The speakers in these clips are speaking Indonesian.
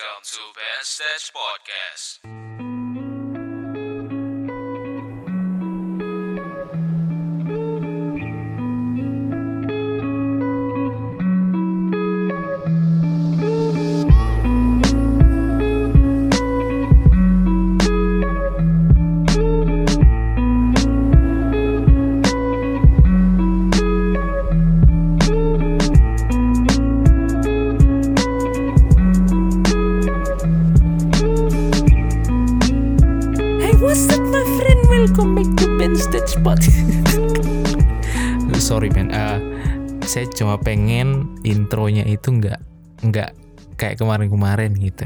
Welcome to Ben Stage Podcast. Sorry Ben, Eh, saya cuma pengen intronya itu nggak nggak kayak kemarin-kemarin gitu.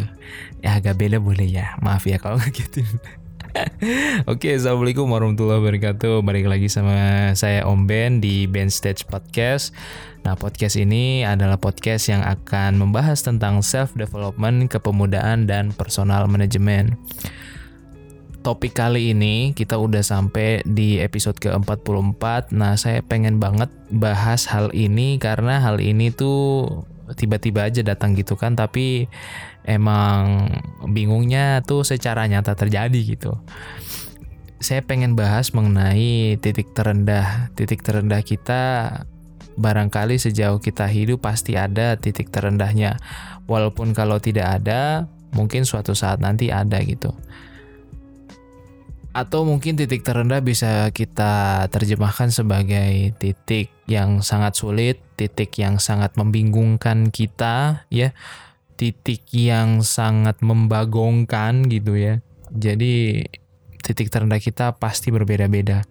Ya agak beda boleh ya. Maaf ya kalau gitu. Oke, assalamualaikum warahmatullahi wabarakatuh. Balik lagi sama saya Om Ben di Ben Stage Podcast. Nah, podcast ini adalah podcast yang akan membahas tentang self development, kepemudaan, dan personal management topik kali ini kita udah sampai di episode ke-44. Nah, saya pengen banget bahas hal ini karena hal ini tuh tiba-tiba aja datang gitu kan, tapi emang bingungnya tuh secara nyata terjadi gitu. Saya pengen bahas mengenai titik terendah. Titik terendah kita barangkali sejauh kita hidup pasti ada titik terendahnya. Walaupun kalau tidak ada, mungkin suatu saat nanti ada gitu atau mungkin titik terendah bisa kita terjemahkan sebagai titik yang sangat sulit, titik yang sangat membingungkan kita, ya, titik yang sangat membagongkan gitu ya. Jadi titik terendah kita pasti berbeda-beda.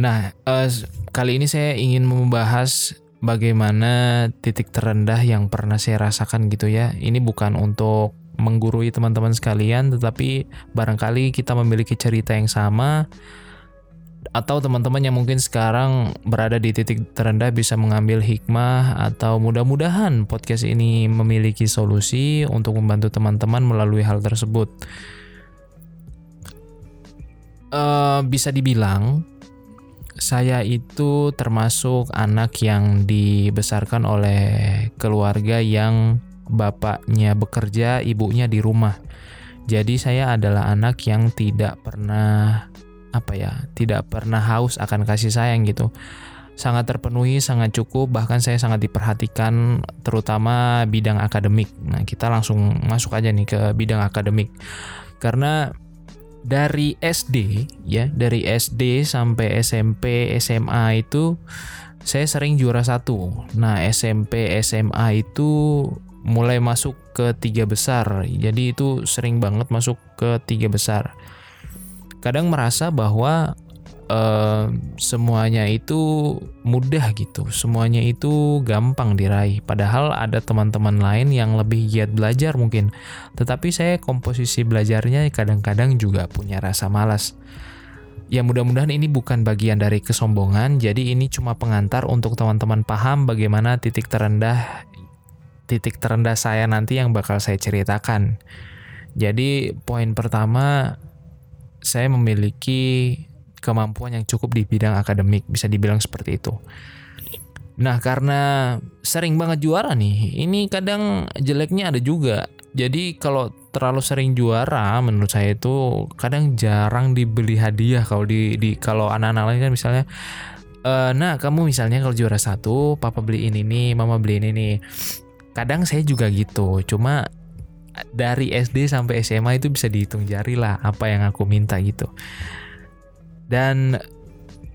Nah, eh, kali ini saya ingin membahas bagaimana titik terendah yang pernah saya rasakan gitu ya. Ini bukan untuk menggurui teman-teman sekalian, tetapi barangkali kita memiliki cerita yang sama atau teman-teman yang mungkin sekarang berada di titik terendah bisa mengambil hikmah atau mudah-mudahan podcast ini memiliki solusi untuk membantu teman-teman melalui hal tersebut. Eh, bisa dibilang saya itu termasuk anak yang dibesarkan oleh keluarga yang bapaknya bekerja, ibunya di rumah. Jadi saya adalah anak yang tidak pernah apa ya, tidak pernah haus akan kasih sayang gitu. Sangat terpenuhi, sangat cukup, bahkan saya sangat diperhatikan terutama bidang akademik. Nah, kita langsung masuk aja nih ke bidang akademik. Karena dari SD ya, dari SD sampai SMP, SMA itu saya sering juara satu. Nah, SMP, SMA itu mulai masuk ke tiga besar. Jadi itu sering banget masuk ke tiga besar. Kadang merasa bahwa eh, semuanya itu mudah gitu, semuanya itu gampang diraih. Padahal ada teman-teman lain yang lebih giat belajar mungkin. Tetapi saya komposisi belajarnya kadang-kadang juga punya rasa malas. Ya mudah-mudahan ini bukan bagian dari kesombongan, jadi ini cuma pengantar untuk teman-teman paham bagaimana titik terendah titik terendah saya nanti yang bakal saya ceritakan. Jadi poin pertama saya memiliki kemampuan yang cukup di bidang akademik, bisa dibilang seperti itu. Nah, karena sering banget juara nih, ini kadang jeleknya ada juga. Jadi kalau terlalu sering juara menurut saya itu kadang jarang dibeli hadiah kalau di, di kalau anak-anak lain kan misalnya "Eh, nah kamu misalnya kalau juara satu papa beli ini nih mama beli ini nih kadang saya juga gitu. Cuma dari SD sampai SMA itu bisa dihitung jari lah apa yang aku minta gitu. Dan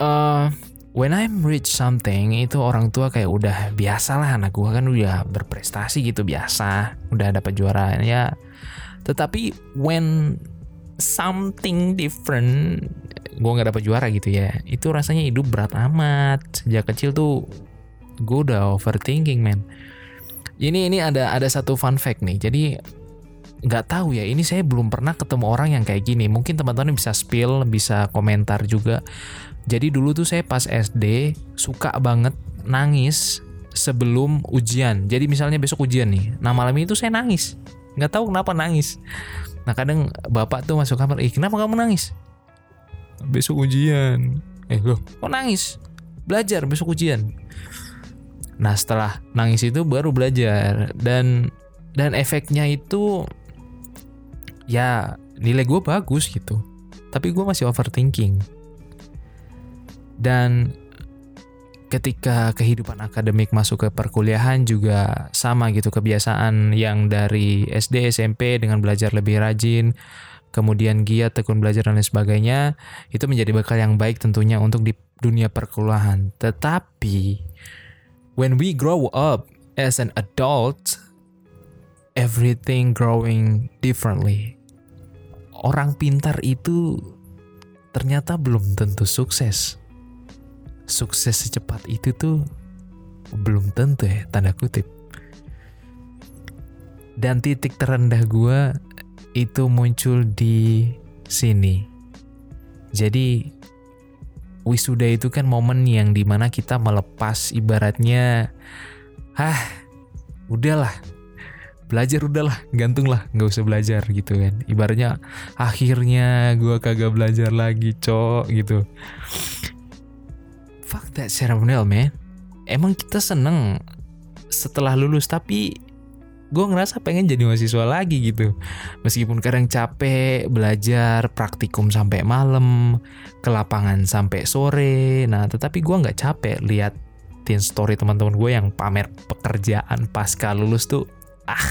eh when I'm rich something itu orang tua kayak udah biasa lah anak gua kan udah berprestasi gitu biasa udah dapat juara ya. Tetapi when something different gua nggak dapat juara gitu ya itu rasanya hidup berat amat. Sejak kecil tuh gue udah overthinking man ini ini ada ada satu fun fact nih. Jadi nggak tahu ya. Ini saya belum pernah ketemu orang yang kayak gini. Mungkin teman-teman bisa spill, bisa komentar juga. Jadi dulu tuh saya pas SD suka banget nangis sebelum ujian. Jadi misalnya besok ujian nih. Nah malam itu saya nangis. Nggak tahu kenapa nangis. Nah kadang bapak tuh masuk kamar. Ih kenapa kamu nangis? Besok ujian. Eh loh kok nangis? Belajar besok ujian. Nah setelah nangis itu baru belajar. Dan dan efeknya itu ya nilai gue bagus gitu. Tapi gue masih overthinking. Dan ketika kehidupan akademik masuk ke perkuliahan juga sama gitu kebiasaan yang dari SD SMP dengan belajar lebih rajin kemudian giat tekun belajar dan lain sebagainya itu menjadi bekal yang baik tentunya untuk di dunia perkuliahan. Tetapi when we grow up as an adult everything growing differently. Orang pintar itu ternyata belum tentu sukses. Sukses secepat itu tuh belum tentu ya tanda kutip. Dan titik terendah gue itu muncul di sini. Jadi wisuda itu kan momen yang di mana kita melepas ibaratnya ah udahlah belajar udahlah gantung lah nggak usah belajar gitu kan. Ibaratnya akhirnya gue kagak belajar lagi cok gitu. Fuck that ceremonial man. Emang kita seneng setelah lulus tapi gue ngerasa pengen jadi mahasiswa lagi gitu. Meskipun kadang capek belajar praktikum sampai malam ke lapangan sampai sore. Nah tetapi gue nggak capek lihat teen story teman-teman gue yang pamer pekerjaan pasca lulus tuh ah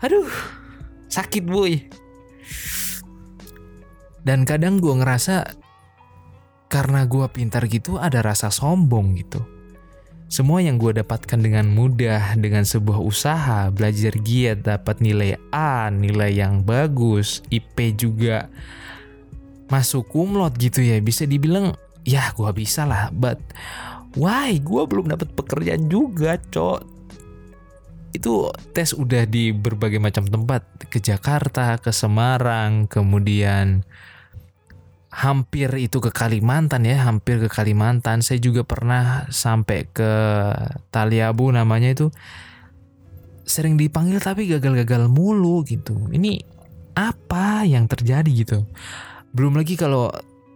aduh sakit boy. Dan kadang gue ngerasa karena gue pintar gitu ada rasa sombong gitu. Semua yang gue dapatkan dengan mudah dengan sebuah usaha, belajar giat, dapat nilai A, nilai yang bagus, IP juga masuk kumlot gitu ya. Bisa dibilang ya gue bisa lah, but why gue belum dapat pekerjaan juga, cok. Itu tes udah di berbagai macam tempat, ke Jakarta, ke Semarang, kemudian hampir itu ke Kalimantan ya, hampir ke Kalimantan. Saya juga pernah sampai ke Taliabu namanya itu sering dipanggil tapi gagal-gagal mulu gitu. Ini apa yang terjadi gitu? Belum lagi kalau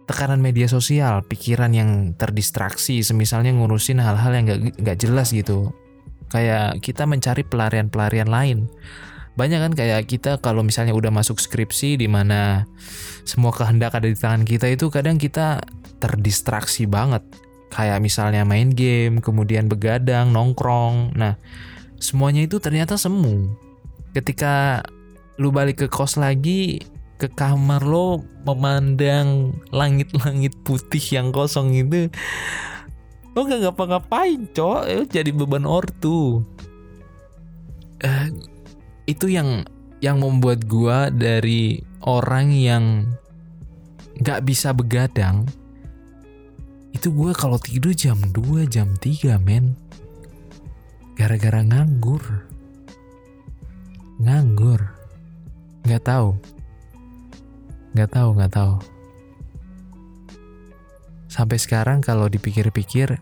tekanan media sosial, pikiran yang terdistraksi, semisalnya ngurusin hal-hal yang gak, gak jelas gitu. Kayak kita mencari pelarian-pelarian lain banyak kan kayak kita kalau misalnya udah masuk skripsi di mana semua kehendak ada di tangan kita itu kadang kita terdistraksi banget. Kayak misalnya main game kemudian begadang nongkrong. Nah semuanya itu ternyata semu. Ketika lu balik ke kos lagi ke kamar lo memandang langit-langit putih yang kosong itu lo gak ngapa-ngapain cok. Jadi beban ortu. Uh, itu yang yang membuat gua dari orang yang nggak bisa begadang itu gue kalau tidur jam 2 jam 3 men. Gara-gara nganggur. Nganggur. Nggak tahu. Nggak tahu nggak tahu. Sampai sekarang kalau dipikir-pikir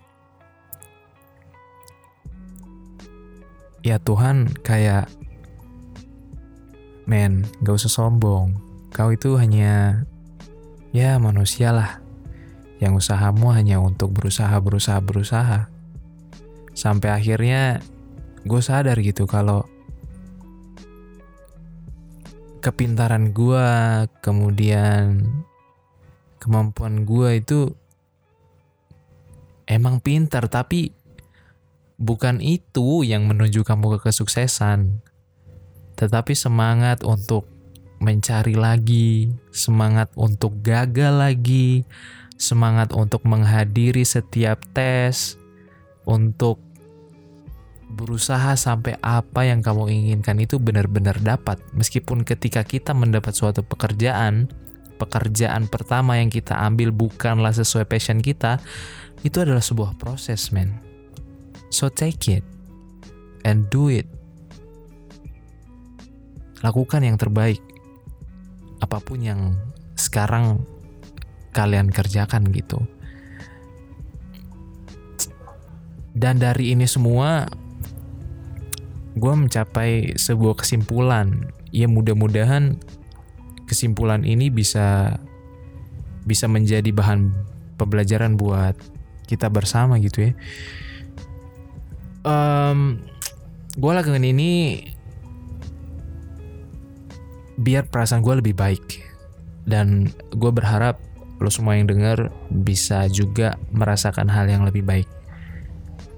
ya Tuhan kayak Men, gak usah sombong. Kau itu hanya ya manusia lah. Yang usahamu hanya untuk berusaha, berusaha, berusaha. Sampai akhirnya gue sadar gitu kalau kepintaran gue, kemudian kemampuan gue itu emang pintar, tapi bukan itu yang menuju kamu ke kesuksesan tetapi semangat untuk mencari lagi, semangat untuk gagal lagi, semangat untuk menghadiri setiap tes, untuk berusaha sampai apa yang kamu inginkan itu benar-benar dapat. Meskipun ketika kita mendapat suatu pekerjaan, pekerjaan pertama yang kita ambil bukanlah sesuai passion kita, itu adalah sebuah proses, man. So take it and do it lakukan yang terbaik. Apa pun yang sekarang kalian kerjakan gitu. Dan dari ini semua gue mencapai sebuah kesimpulan. Ya mudah-mudahan kesimpulan ini bisa bisa menjadi bahan pembelajaran buat kita bersama gitu ya. Um, gue lakukan ini biar perasaan gue lebih baik. Dan gue berharap lo semua yang denger bisa juga merasakan hal yang lebih baik.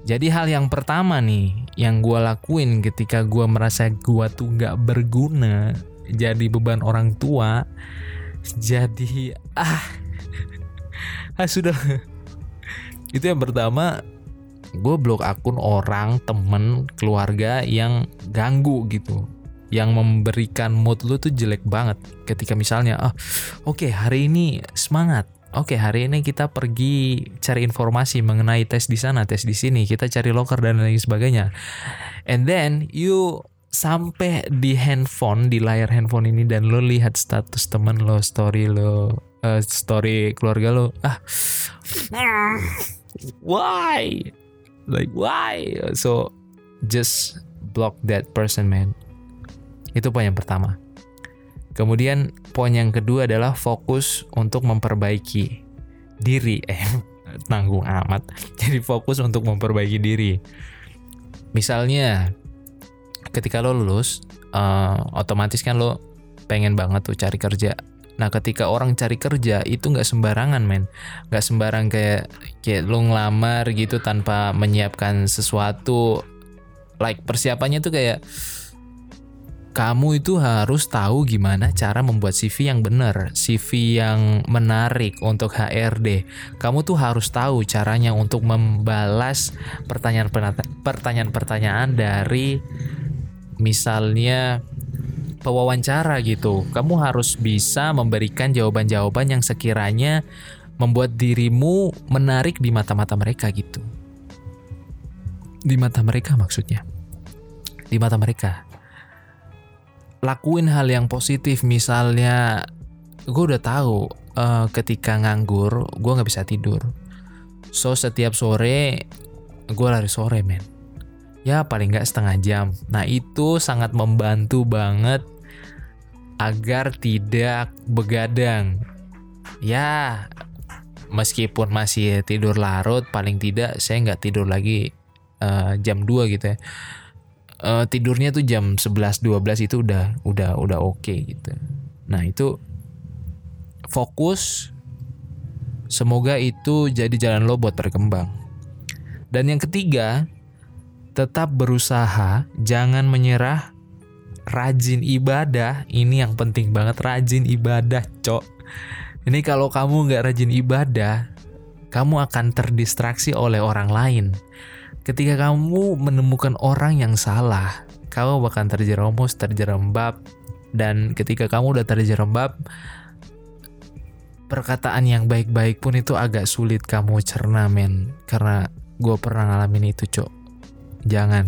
Jadi hal yang pertama nih yang gue lakuin ketika gue merasa gue tuh nggak berguna jadi beban orang tua, jadi ah, ah sudah. Itu yang pertama gue blok akun orang temen keluarga yang ganggu gitu yang memberikan mood lu tuh jelek banget. Ketika misalnya ah oke okay, hari ini semangat. Oke okay, hari ini kita pergi cari informasi mengenai tes di sana tes di sini. Kita cari locker dan lain sebagainya. And then you sampai di handphone di layar handphone ini dan lo lihat status temen lo story lo uh, story keluarga lo. Ah why? Like why? So just block that person man itu poin yang pertama. Kemudian poin yang kedua adalah fokus untuk memperbaiki diri. Eh, tanggung amat. Jadi fokus untuk memperbaiki diri. Misalnya, ketika lo lulus, uh, otomatis kan lo pengen banget tuh cari kerja. Nah, ketika orang cari kerja itu nggak sembarangan, men. Nggak sembarang kayak kayak lo ngelamar gitu tanpa menyiapkan sesuatu. Like persiapannya tuh kayak kamu itu harus tahu gimana cara membuat CV yang benar, CV yang menarik untuk HRD. Kamu tuh harus tahu caranya untuk membalas pertanyaan-pertanyaan dari misalnya pewawancara gitu. Kamu harus bisa memberikan jawaban-jawaban yang sekiranya membuat dirimu menarik di mata-mata mereka gitu. Di mata mereka maksudnya. Di mata mereka lakuin hal yang positif. Misalnya gue udah tahu uh, ketika nganggur gue nggak bisa tidur. So setiap sore gue lari sore men. Ya paling nggak setengah jam. Nah itu sangat membantu banget agar tidak begadang. Ya meskipun masih tidur larut paling tidak saya nggak tidur lagi uh, jam 2 gitu ya uh, tidurnya tuh jam 11 12 itu udah udah udah oke okay, gitu. Nah, itu fokus semoga itu jadi jalan lo buat berkembang. Dan yang ketiga, tetap berusaha, jangan menyerah, rajin ibadah. Ini yang penting banget, rajin ibadah, cok. Ini kalau kamu nggak rajin ibadah, kamu akan terdistraksi oleh orang lain. Ketika kamu menemukan orang yang salah, kamu bahkan terjerumus, terjerembab, dan ketika kamu udah terjerembab, perkataan yang baik-baik pun itu agak sulit kamu cerna, men. Karena gue pernah ngalamin itu, cok. Jangan.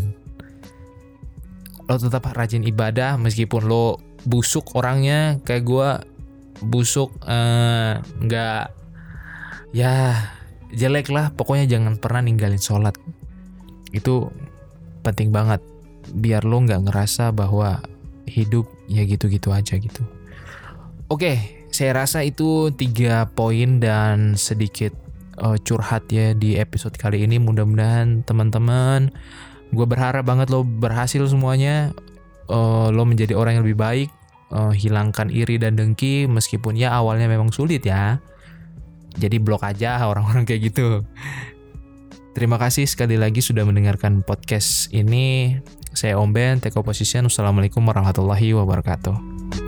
Lo tetap rajin ibadah meskipun lo busuk orangnya kayak gue busuk eh, nggak uh, ya jelek lah pokoknya jangan pernah ninggalin sholat itu penting banget biar lo nggak ngerasa bahwa hidup ya gitu-gitu aja gitu. Oke, saya rasa itu tiga poin dan sedikit uh, curhat ya di episode kali ini. Mudah-mudahan teman-teman, gue berharap banget lo berhasil semuanya. Uh, lo menjadi orang yang lebih baik, uh, hilangkan iri dan dengki meskipun ya awalnya memang sulit ya. Jadi blok aja orang-orang kayak gitu. Terima kasih sekali lagi sudah mendengarkan podcast ini. Saya Om Ben, Take Opposition. Wassalamualaikum warahmatullahi wabarakatuh.